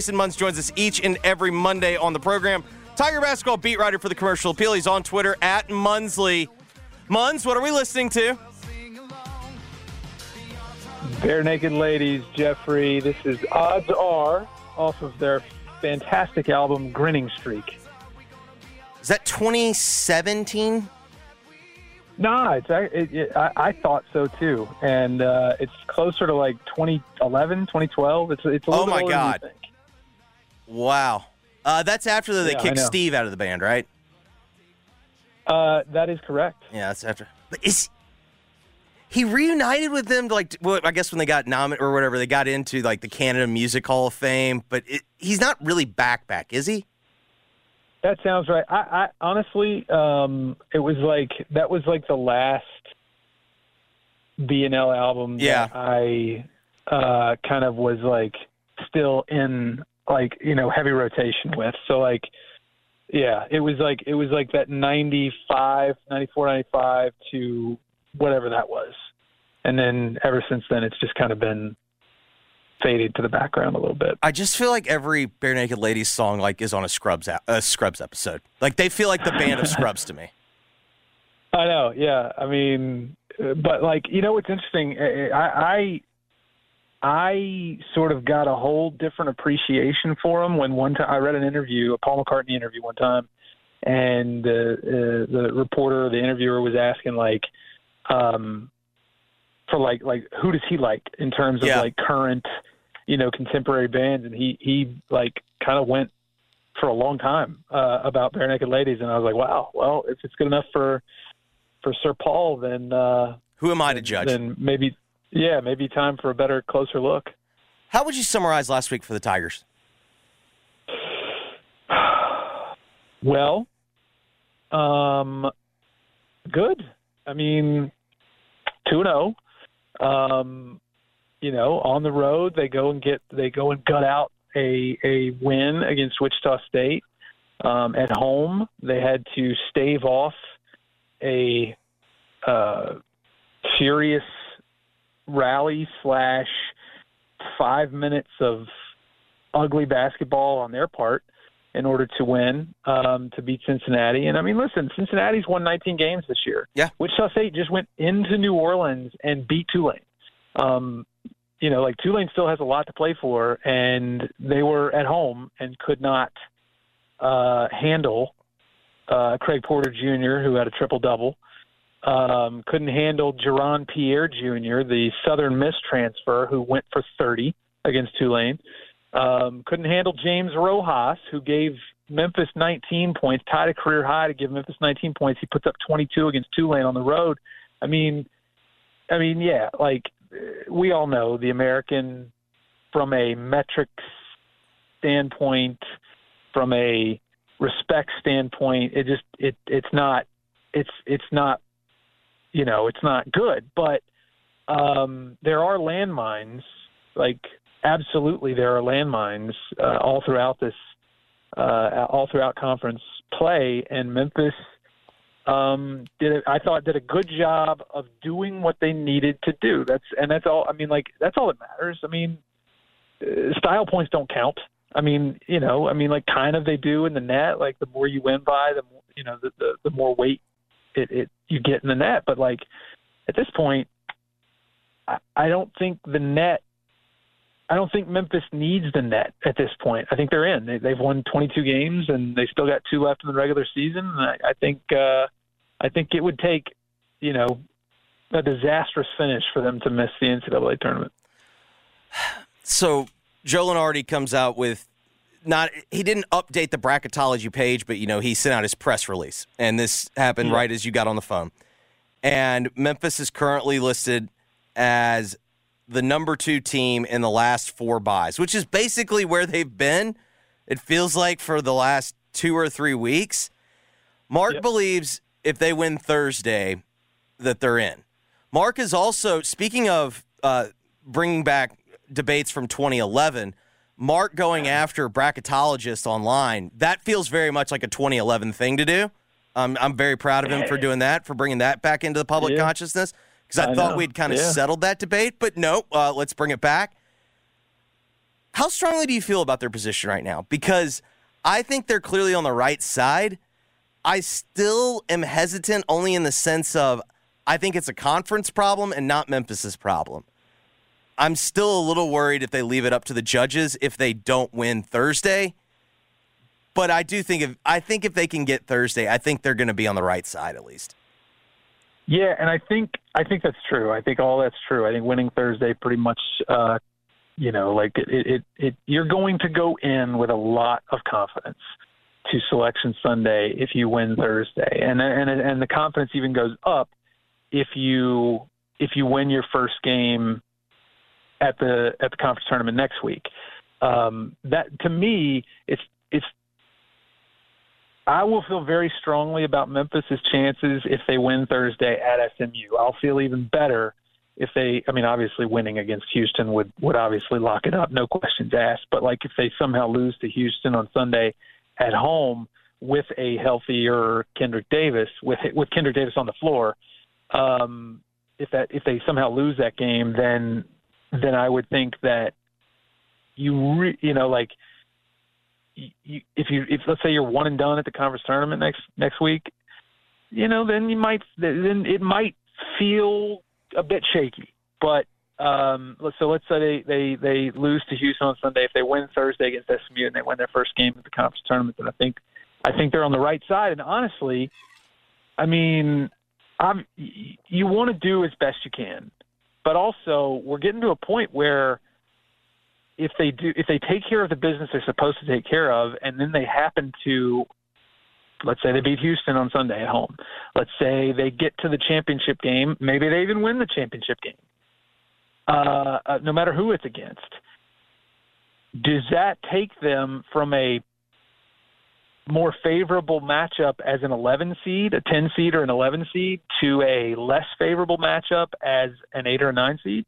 Jason Munz joins us each and every Monday on the program. Tiger basketball beat writer for the Commercial Appeal. He's on Twitter at Munsley. Munz, what are we listening to? Barenaked Ladies, Jeffrey. This is Odds Are off of their fantastic album Grinning Streak. Is that 2017? Nah, it's it, it, I, I thought so too, and uh, it's closer to like 2011, 2012. It's it's a little Oh my God. Wow. Uh, that's after they Yeah, kicked. Steve out of the band, right? Uh, that is correct. Yeah, that's after. But is he reunited with them? Like, well, I guess when they got nominated or whatever, they got into like the Canada Music Hall of Fame. But it, he's not really back, back, is he? That sounds right. I, I honestly, um, it was like that was like the last BNL album Yeah. that I uh, kind of was like still in like you know heavy rotation with. So like, yeah, it was like it was like that 95, 94, 95 to whatever that was, and then ever since then, it's just kind of been faded to the background a little bit. I just feel like every Barenaked Ladies song like is on a Scrubs a a Scrubs episode. Like they feel like the band of Scrubs to me. I know, yeah. I mean, uh, but like you know, what's interesting. I, I I sort of got a whole different appreciation for them when one time I read an interview, a Paul McCartney interview one time, and uh, uh, the reporter, the interviewer, was asking like, um, for like like who does he like in terms of Yeah. like current, you know, contemporary bands, and he he like kind of went for a long time uh, about Barenaked Ladies, and I was like, wow, well, if it's good enough for for Sir Paul, then uh, Who am I to judge? then maybe yeah, maybe time for a better, closer look. How would you summarize last week for the Tigers? Well, um, good. I mean, two zero. Um, you know, on the road they go and get they go and gut out a a win against Wichita State. Um, at home, they had to stave off a uh, furious rally slash five minutes of ugly basketball on their part in order to win um, to beat Cincinnati. And I mean, listen, Cincinnati's won 19 games this year. Yeah. Wichita State just went into New Orleans and beat Tulane. Um, you know, like Tulane still has a lot to play for, and they were at home and could not uh, handle uh, Craig Porter Jr., who had a triple double. Um, couldn't handle Jaron Pierre Jr., the Southern Miss transfer, who went for 30 against Tulane. Um, couldn't handle James Rojas, who gave Memphis 19 points, tied a career high to give Memphis 19 points. He puts up 22 against Tulane on the road. I mean, I mean, yeah, like we all know the American, from a metrics standpoint, from a respect standpoint, it just it it's not it's it's not you know it's not good. But um, there are landmines, like absolutely there are landmines uh, all throughout this uh, all throughout conference play, and Memphis um, did I thought did a good job of doing what they needed to do. That's and that's all. I mean, like that's all that matters. I mean, uh, style points don't count. I mean, you know, I mean, like kind of they do in the net. Like the more you win by, the more you know, the the, the more weight it, it you get in the net. But like at this point, I, I don't think the net. I don't think Memphis needs the net at this point. I think they're in. They, they've won 22 games and they still got two left in the regular season. And I, I think uh, I think it would take you know a disastrous finish for them to miss the NCAA tournament. So Joe Lunardi comes out with not he didn't update the bracketology page, but you know he sent out his press release, and this happened right as you got on the phone. And Memphis is currently listed as the number two team in the last four byes, which is basically where they've been. It feels like for the last two or three weeks. Mark yep. believes if they win Thursday, that they're in. Mark is also speaking of uh, bringing back debates from 2011. Mark going after bracketologists online, that feels very much like a 2011 thing to do. Um, I'm very proud of him for doing that, for bringing that back into the public yeah. consciousness, because I, I, thought know. we'd kind of yeah. settled that debate, but no, uh, let's bring it back. How strongly do you feel about their position right now? Because I think they're clearly on the right side. I still am hesitant only in the sense of I think it's a conference problem and not Memphis's problem. I'm still a little worried if they leave it up to the judges if they don't win Thursday. But I do think if I think if they can get Thursday, I think they're going to be on the right side at least. Yeah, and I think I think that's true. I think all that's true. I think winning Thursday pretty much, uh, you know, like it, it, it, you're going to go in with a lot of confidence to Selection Sunday if you win Thursday, and and and the confidence even goes up if you if you win your first game at the at the conference tournament next week. Um, that to me, it's it's. I will feel very strongly about Memphis's chances if they win Thursday at SMU. I'll feel even better if they. I mean, obviously, winning against Houston would would obviously lock it up, no questions asked. But like if they somehow lose to Houston on Sunday at home with a healthier Kendrick Davis, with with Kendrick Davis on the floor, um, if that if they somehow lose that game, then then I would think that you re, you know like you, if you if let's say you're one and done at the conference tournament next next week, you know then you might then it might feel a bit shaky. But um, so let's say they, they they lose to Houston on Sunday. If they win Thursday against SMU and they win their first game at the conference tournament, then I think I think they're on the right side. And honestly, I mean, I'm, you want to do as best you can, but also we're getting to a point where if they do if they take care of the business they're supposed to take care of, and then they happen to let's say they beat Houston on Sunday at home. Let's say they get to the championship game. Maybe they even win the championship game. Uh, uh, no matter who it's against, does that take them from a more favorable matchup as an 11 seed, a 10 seed, or an 11 seed to a less favorable matchup as an 8 or a 9 seed?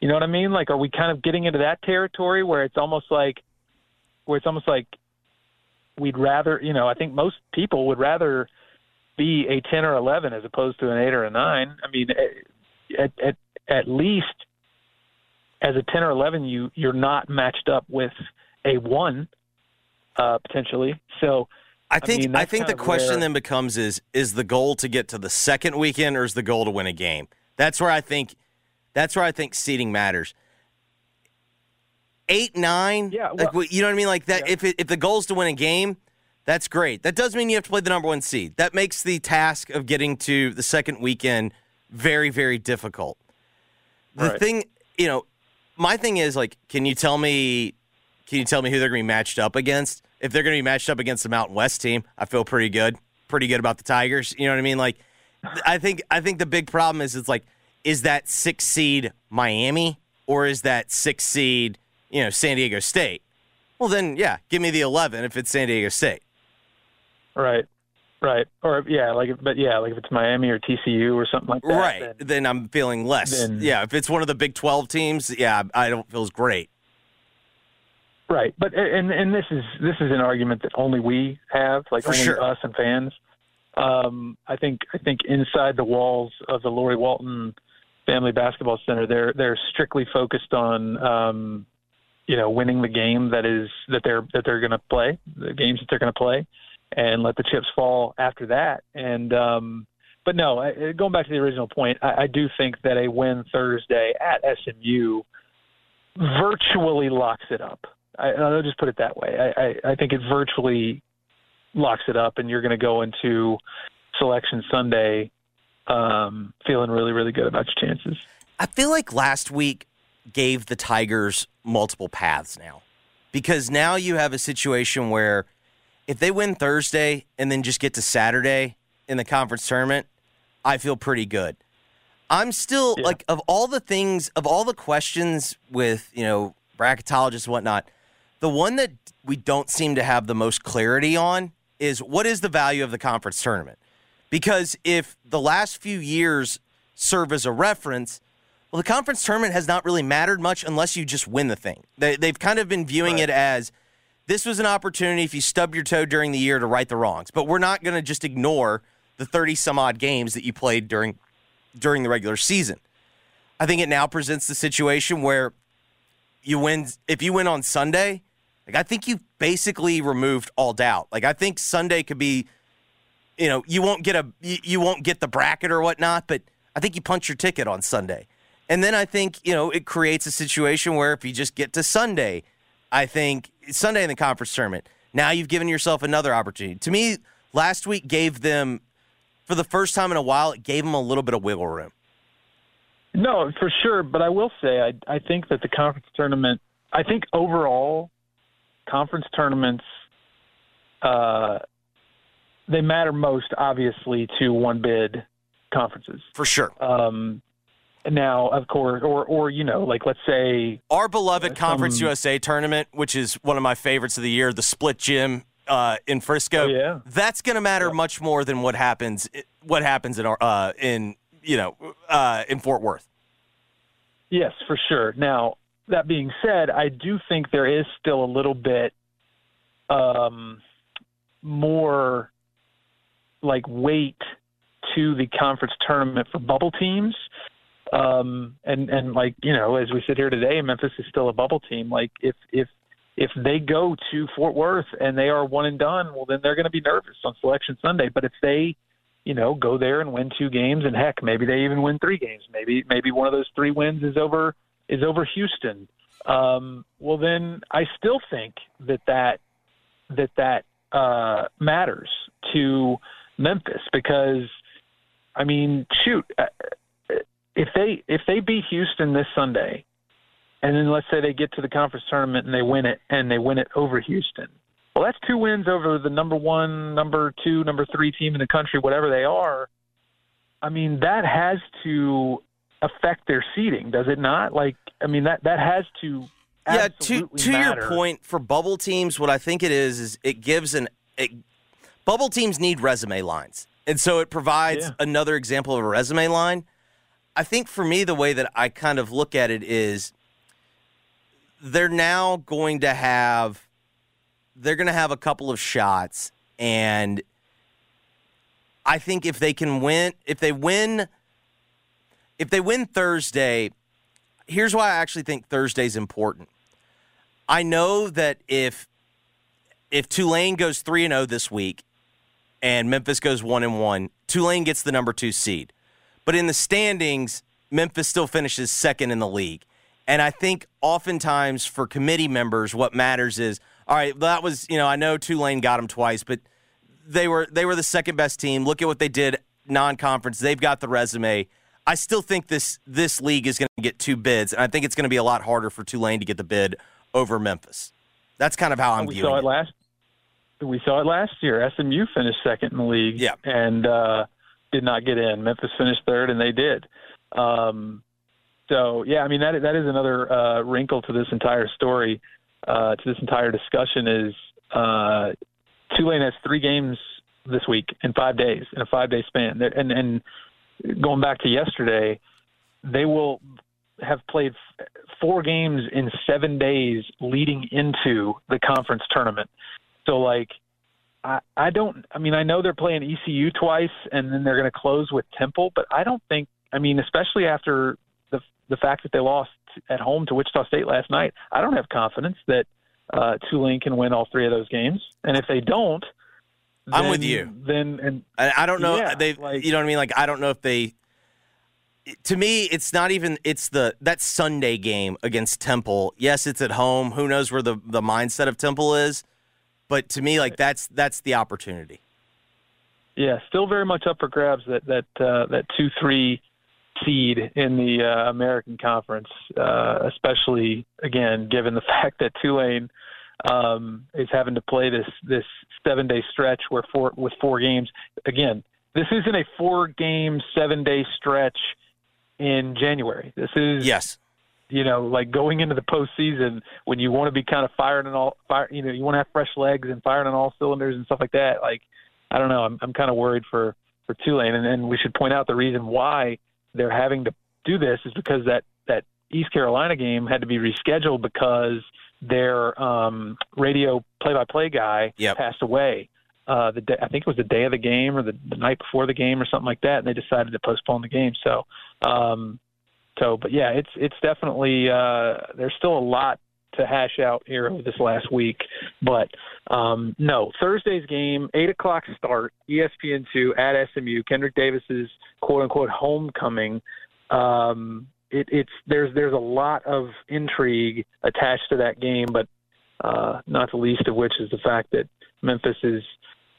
You know what I mean? Like, are we kind of getting into that territory where it's almost like, where it's almost like we'd rather, you know, I think most people would rather be a 10 or 11 as opposed to an 8 or a 9. I mean, eh, at, at, at least as a 10 or 11, you, you're not matched up with a 1 uh, potentially. So I think I, mean, I think the question then becomes is is the goal to get to the second weekend or is the goal to win a game? That's where I think that's where I think seeding matters. Eight, nine, yeah, well, like you know what I mean. Like that. Yeah. If it, if the goal is to win a game, that's great. That does mean you have to play the number one seed. That makes the task of getting to the second weekend very, very difficult. The right. thing, you know, my thing is like, can you tell me can you tell me who they're going to be matched up against? If they're going to be matched up against the Mountain West team, I feel pretty good. Pretty good about the Tigers. You know what I mean? Like, I think I think the big problem is it's like, is that six seed Miami or is that six seed you know San Diego State? Well, then yeah, give me the eleven if it's San Diego State. Right. Right. Or yeah, like but yeah, like if it's Miami or TCU or something like that. Right. Then, then I'm feeling less. Then, yeah, if it's one of the Big 12 teams, yeah, I don't feel as great. Right, but and and this is this is an argument that only we have, like For only sure. us and fans. Um, I think I think inside the walls of the Laurie Walton Family Basketball Center, they're they're strictly focused on um, you know winning the game that is that they're that they're going to play, the games that they're going to play, and let the chips fall after that. And um, but no, I, going back to the original point, I, I do think that a win Thursday at SMU virtually locks it up. I, I'll just put it that way. I, I, I think it virtually locks it up, and you're going to go into Selection Sunday um, feeling really, really good about your chances. I feel like last week gave the Tigers multiple paths now because now you have a situation where if they win Thursday and then just get to Saturday in the conference tournament, I feel pretty good. I'm still yeah. like of all the things of all the questions with you know bracketologists and whatnot, the one that we don't seem to have the most clarity on is what is the value of the conference tournament? Because if the last few years serve as a reference, well, the conference tournament has not really mattered much unless you just win the thing. They, have kind of been viewing right. it as this was an opportunity if you stub your toe during the year to right the wrongs. But we're not going to just ignore the 30 some odd games that you played during during the regular season. I think it now presents the situation where you win if you win on Sunday, like I think you basically removed all doubt. Like I think Sunday could be you know, you won't get a you won't get the bracket or whatnot, but I think you punch your ticket on Sunday. And then I think, you know, it creates a situation where if you just get to Sunday, I think Sunday in the conference tournament, now you've given yourself another opportunity. To me, last week gave them for the first time in a while, it gave them a little bit of wiggle room. No, for sure. But I will say, I, I think that the conference tournament, I think overall, conference tournaments, uh, they matter most, obviously, to one bid conferences. For sure. Um, now, of course, or or you know, like let's say our beloved uh, Conference USA tournament, which is one of my favorites of the year, the split gym uh, in Frisco. Oh, yeah. That's going to matter yep. much more than what happens what happens in our uh, in you know uh, in Fort Worth. Yes, for sure. Now that being said, I do think there is still a little bit um, more like weight to the conference tournament for bubble teams. Um, and and like you know, as we sit here today, Memphis is still a bubble team. Like if if if they go to Fort Worth and they are one and done, well, then they're going to be nervous on Selection Sunday. But if they, you know, go there and win two games, and heck, maybe they even win three games. Maybe maybe one of those three wins is over is over Houston. Um, well, then I still think that that that that uh, matters to Memphis because, I mean, shoot, uh, if they if they beat Houston this Sunday and then let's say they get to the conference tournament and they win it and they win it over Houston. Well, that's two wins over the number one, number two, number three team in the country, whatever they are. I mean, that has to affect their seeding, does it not? Like, I mean, that that has to. Yeah, to to matter. your point, for bubble teams, what I think it is is it gives an it, bubble teams need resume lines, and so it provides yeah. another example of a resume line. I think for me, the way that I kind of look at it is they're now going to have they're going to have a couple of shots and I think if they can win if they win if they win Thursday here's why I actually think Thursday's important. I know that if if Tulane goes 3 and 0 this week and Memphis goes 1 and 1, Tulane gets the number 2 seed. But in the standings, Memphis still finishes second in the league. And I think oftentimes for committee members, what matters is all right. That was you know I know Tulane got them twice, but they were they were the second best team. Look at what they did non-conference. They've got the resume. I still think this this league is going to get two bids, and I think it's going to be a lot harder for Tulane to get the bid over Memphis. That's kind of how I'm we viewing saw it, last. We saw it last year. SMU finished second in the league, yeah. and uh, did not get in. Memphis finished third, and they did. Um, so yeah, I mean that that is another uh, wrinkle to this entire story, uh, to this entire discussion is uh, Tulane has three games this week in five days in a five day span, and and going back to yesterday, they will have played four games in seven days leading into the conference tournament. So like. I, I don't. I mean, I know they're playing ECU twice, and then they're going to close with Temple. But I don't think. I mean, especially after the the fact that they lost at home to Wichita State last night, I don't have confidence that uh, Tulane can win all three of those games. And if they don't, I'm with you. Then and I, I don't know. Yeah, they, like, you know what I mean? Like I don't know if they. to me, it's not even it's the that Sunday game against Temple. Yes, it's at home. Who knows where the the mindset of Temple is? But to me, like that's that's the opportunity. Yeah, still very much up for grabs that that uh, that two three seed in the uh, American Conference, uh, especially again given the fact that Tulane um, is having to play this this seven day stretch where four with four games. Again, this isn't a four game seven day stretch in January. This is yes. You know, like going into the postseason when you want to be kind of firing and all fire. You know, you want to have fresh legs and firing on all cylinders and stuff like that. Like, I don't know. I'm I'm kind of worried for for Tulane, and, and we should point out the reason why they're having to do this is because that that East Carolina game had to be rescheduled because their um, radio play-by-play guy yep. passed away. Uh, the day, I think it was the day of the game or the, the night before the game or something like that, and they decided to postpone the game. So, um, so, but yeah, it's it's definitely uh, there's still a lot to hash out here over this last week. But um, no, Thursday's game, eight o'clock start, ESPN two at SMU. Kendrick Davis's quote unquote homecoming. Um, it, it's there's there's a lot of intrigue attached to that game, but uh, not the least of which is the fact that Memphis is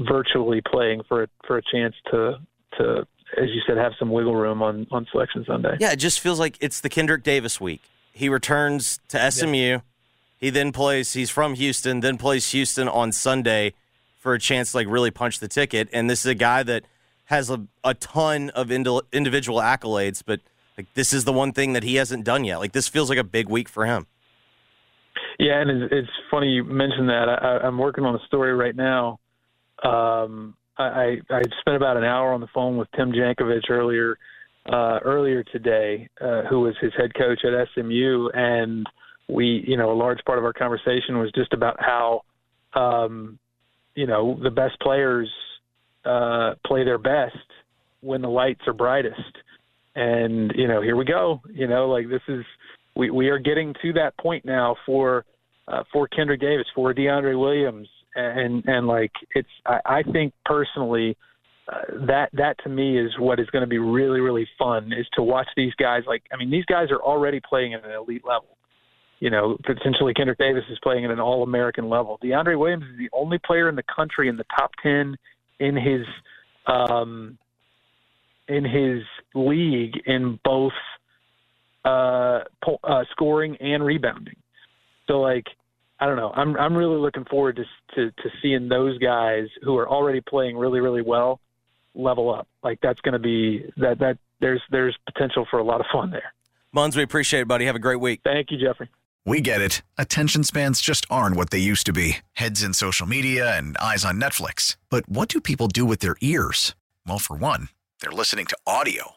virtually playing for a, for a chance to to as you said have some wiggle room on on selection Sunday. Yeah, it just feels like it's the Kendrick Davis week. He returns to SMU. Yeah. He then plays. He's from Houston. Then plays Houston on Sunday for a chance to like really punch the ticket. And this is a guy that has a, a ton of individual accolades, but like this is the one thing that he hasn't done yet. Like this feels like a big week for him. Yeah, and it's, it's funny you mentioned that. I, I'm working on a story right now um, I, I spent about an hour on the phone with Tim Jankovich earlier uh, earlier today, uh, who was his head coach at SMU, and we, you know, a large part of our conversation was just about how, um, you know, the best players uh, play their best when the lights are brightest, and you know, here we go. You know, like this is we we are getting to that point now for uh, for Kendrick Davis, for DeAndre Williams, and and like it's I, I think personally uh, that that to me is what is going to be really really fun is to watch these guys like I mean these guys are already playing at an elite level. You know, potentially Kendrick Davis is playing at an all American level. DeAndre Williams is the only player in the country in the top ten in his um, in his league in both uh, po- uh, scoring and rebounding. So like I don't know. I'm I'm really looking forward to to to seeing those guys who are already playing really really well level up. Like that's going to be that that there's there's potential for a lot of fun there. Munz, we appreciate it, buddy. Have a great week. Thank you, Jeffrey. We get it. Attention spans just aren't what they used to be. Heads in social media and eyes on Netflix. But what do people do with their ears? Well, for one, they're listening to audio.